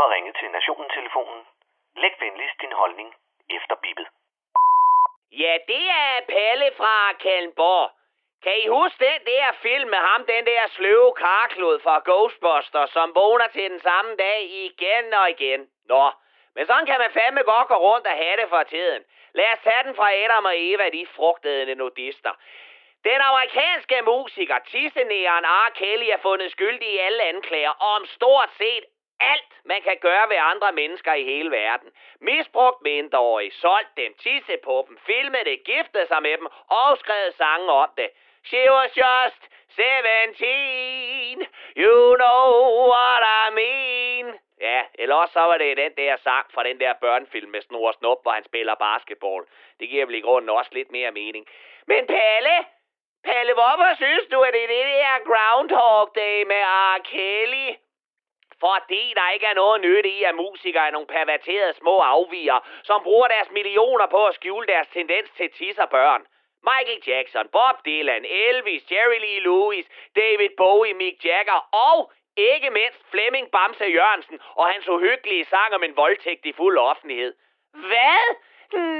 har ringet til Nationen-telefonen. Læg venligst din holdning efter bippet. Ja, det er Palle fra Kalmborg. Kan I huske den der film med ham, den der sløve karklod fra Ghostbusters, som vågner til den samme dag igen og igen? Nå, men sådan kan man fandme godt gå rundt og have det for tiden. Lad os tage den fra Adam og Eva, de frugtede nudister. Den amerikanske musiker, tissenæren R. Kelly, er fundet skyldig i alle anklager om stort set alt, man kan gøre ved andre mennesker i hele verden. Misbrugt mindreårige, solgt dem, tisse på dem, filmet det, giftet sig med dem og skrevet sange om det. She was just 17, you know what I mean. Ja, eller også så var det den der sang fra den der børnefilm med Snor Snup, hvor han spiller basketball. Det giver vel i grunden også lidt mere mening. Men Palle, Palle, hvorfor synes du, at det er det der Groundhog Day med R. Kelly? Fordi der ikke er noget nyt i, at musikere er nogle perverterede små afviger, som bruger deres millioner på at skjule deres tendens til tisser børn. Michael Jackson, Bob Dylan, Elvis, Jerry Lee Lewis, David Bowie, Mick Jagger og ikke mindst Flemming Bamse Jørgensen og hans uhyggelige sang om en voldtægt i fuld offentlighed. Hvad?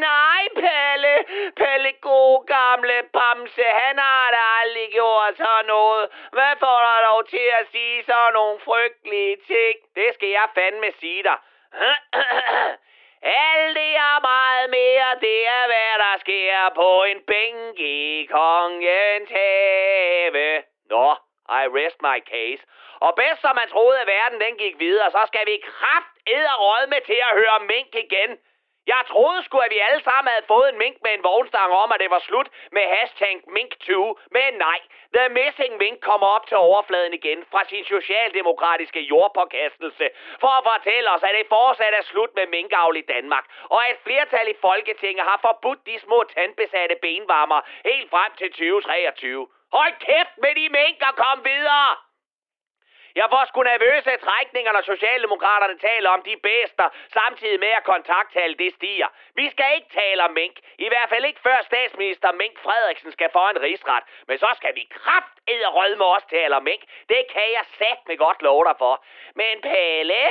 Nej, Palle. Palle, god gamle Bamse, han har da aldrig gjort sådan noget. Hvad får dig dog til at sige sådan nogle frygtelige ting? Det skal jeg fandme sige dig. Alt det er meget mere, det er hvad der sker på en bænk i kongens have. Nå, I rest my case. Og bedst som man troede, at verden den gik videre, så skal vi kraft med til at høre mink igen. Jeg troede sgu, at vi alle sammen havde fået en mink med en vognstang om, at det var slut med hashtag mink20. Men nej, The Missing Mink kommer op til overfladen igen fra sin socialdemokratiske jordpåkastelse for at fortælle os, at det fortsat er slut med minkavl i Danmark, og at et flertal i Folketinget har forbudt de små tandbesatte benvarmer helt frem til 2023. Hold kæft med de mink og kom videre! Jeg får sgu nervøse trækninger, når Socialdemokraterne taler om de bedster, samtidig med at kontakttallet det stiger. Vi skal ikke tale om mink. I hvert fald ikke før statsminister Mink Frederiksen skal få en rigsret. Men så skal vi kraft rød med os tale om mink. Det kan jeg sat med godt love dig for. Men Pelle,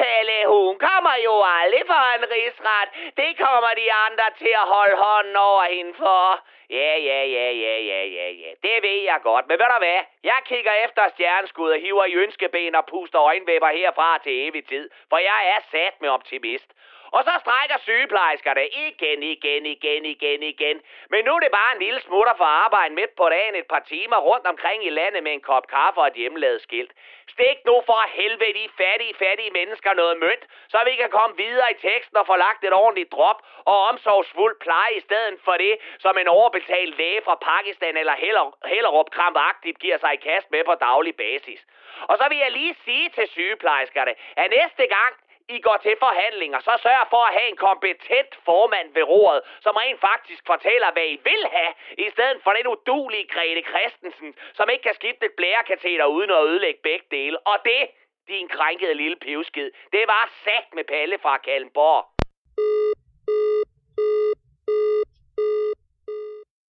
Pelle, hun kommer jo aldrig for en rigsret. Det kommer de andre til at holde hånden over hende for. Ja, ja, ja, ja, ja, ja, ja. Det ved jeg godt. Men ved du hvad? Jeg kigger efter stjerneskud og hiver i ønskeben og puster øjenvæbber herfra til evig tid. For jeg er sat med optimist. Og så strækker sygeplejerskerne igen, igen, igen, igen, igen. Men nu er det bare en lille smutter for arbejde midt på dagen et par timer rundt omkring i landet med en kop kaffe og et hjemmelavet skilt. Stik nu for helvede de fattige, fattige mennesker noget mønt, så vi kan komme videre i teksten og få lagt et ordentligt drop og omsorgsfuld pleje i stedet for det, som en overbetalt læge fra Pakistan eller Hellerup krampagtigt giver sig i kast med på daglig basis. Og så vil jeg lige sige til sygeplejerskerne, at næste gang i går til forhandlinger, så sørg for at have en kompetent formand ved roret, som rent faktisk fortæller, hvad I vil have, i stedet for den udulige Grete Christensen, som ikke kan skifte et blærekateter uden at ødelægge begge dele. Og det, din krænkede lille pivskid, det var sagt med Palle fra Kallenborg.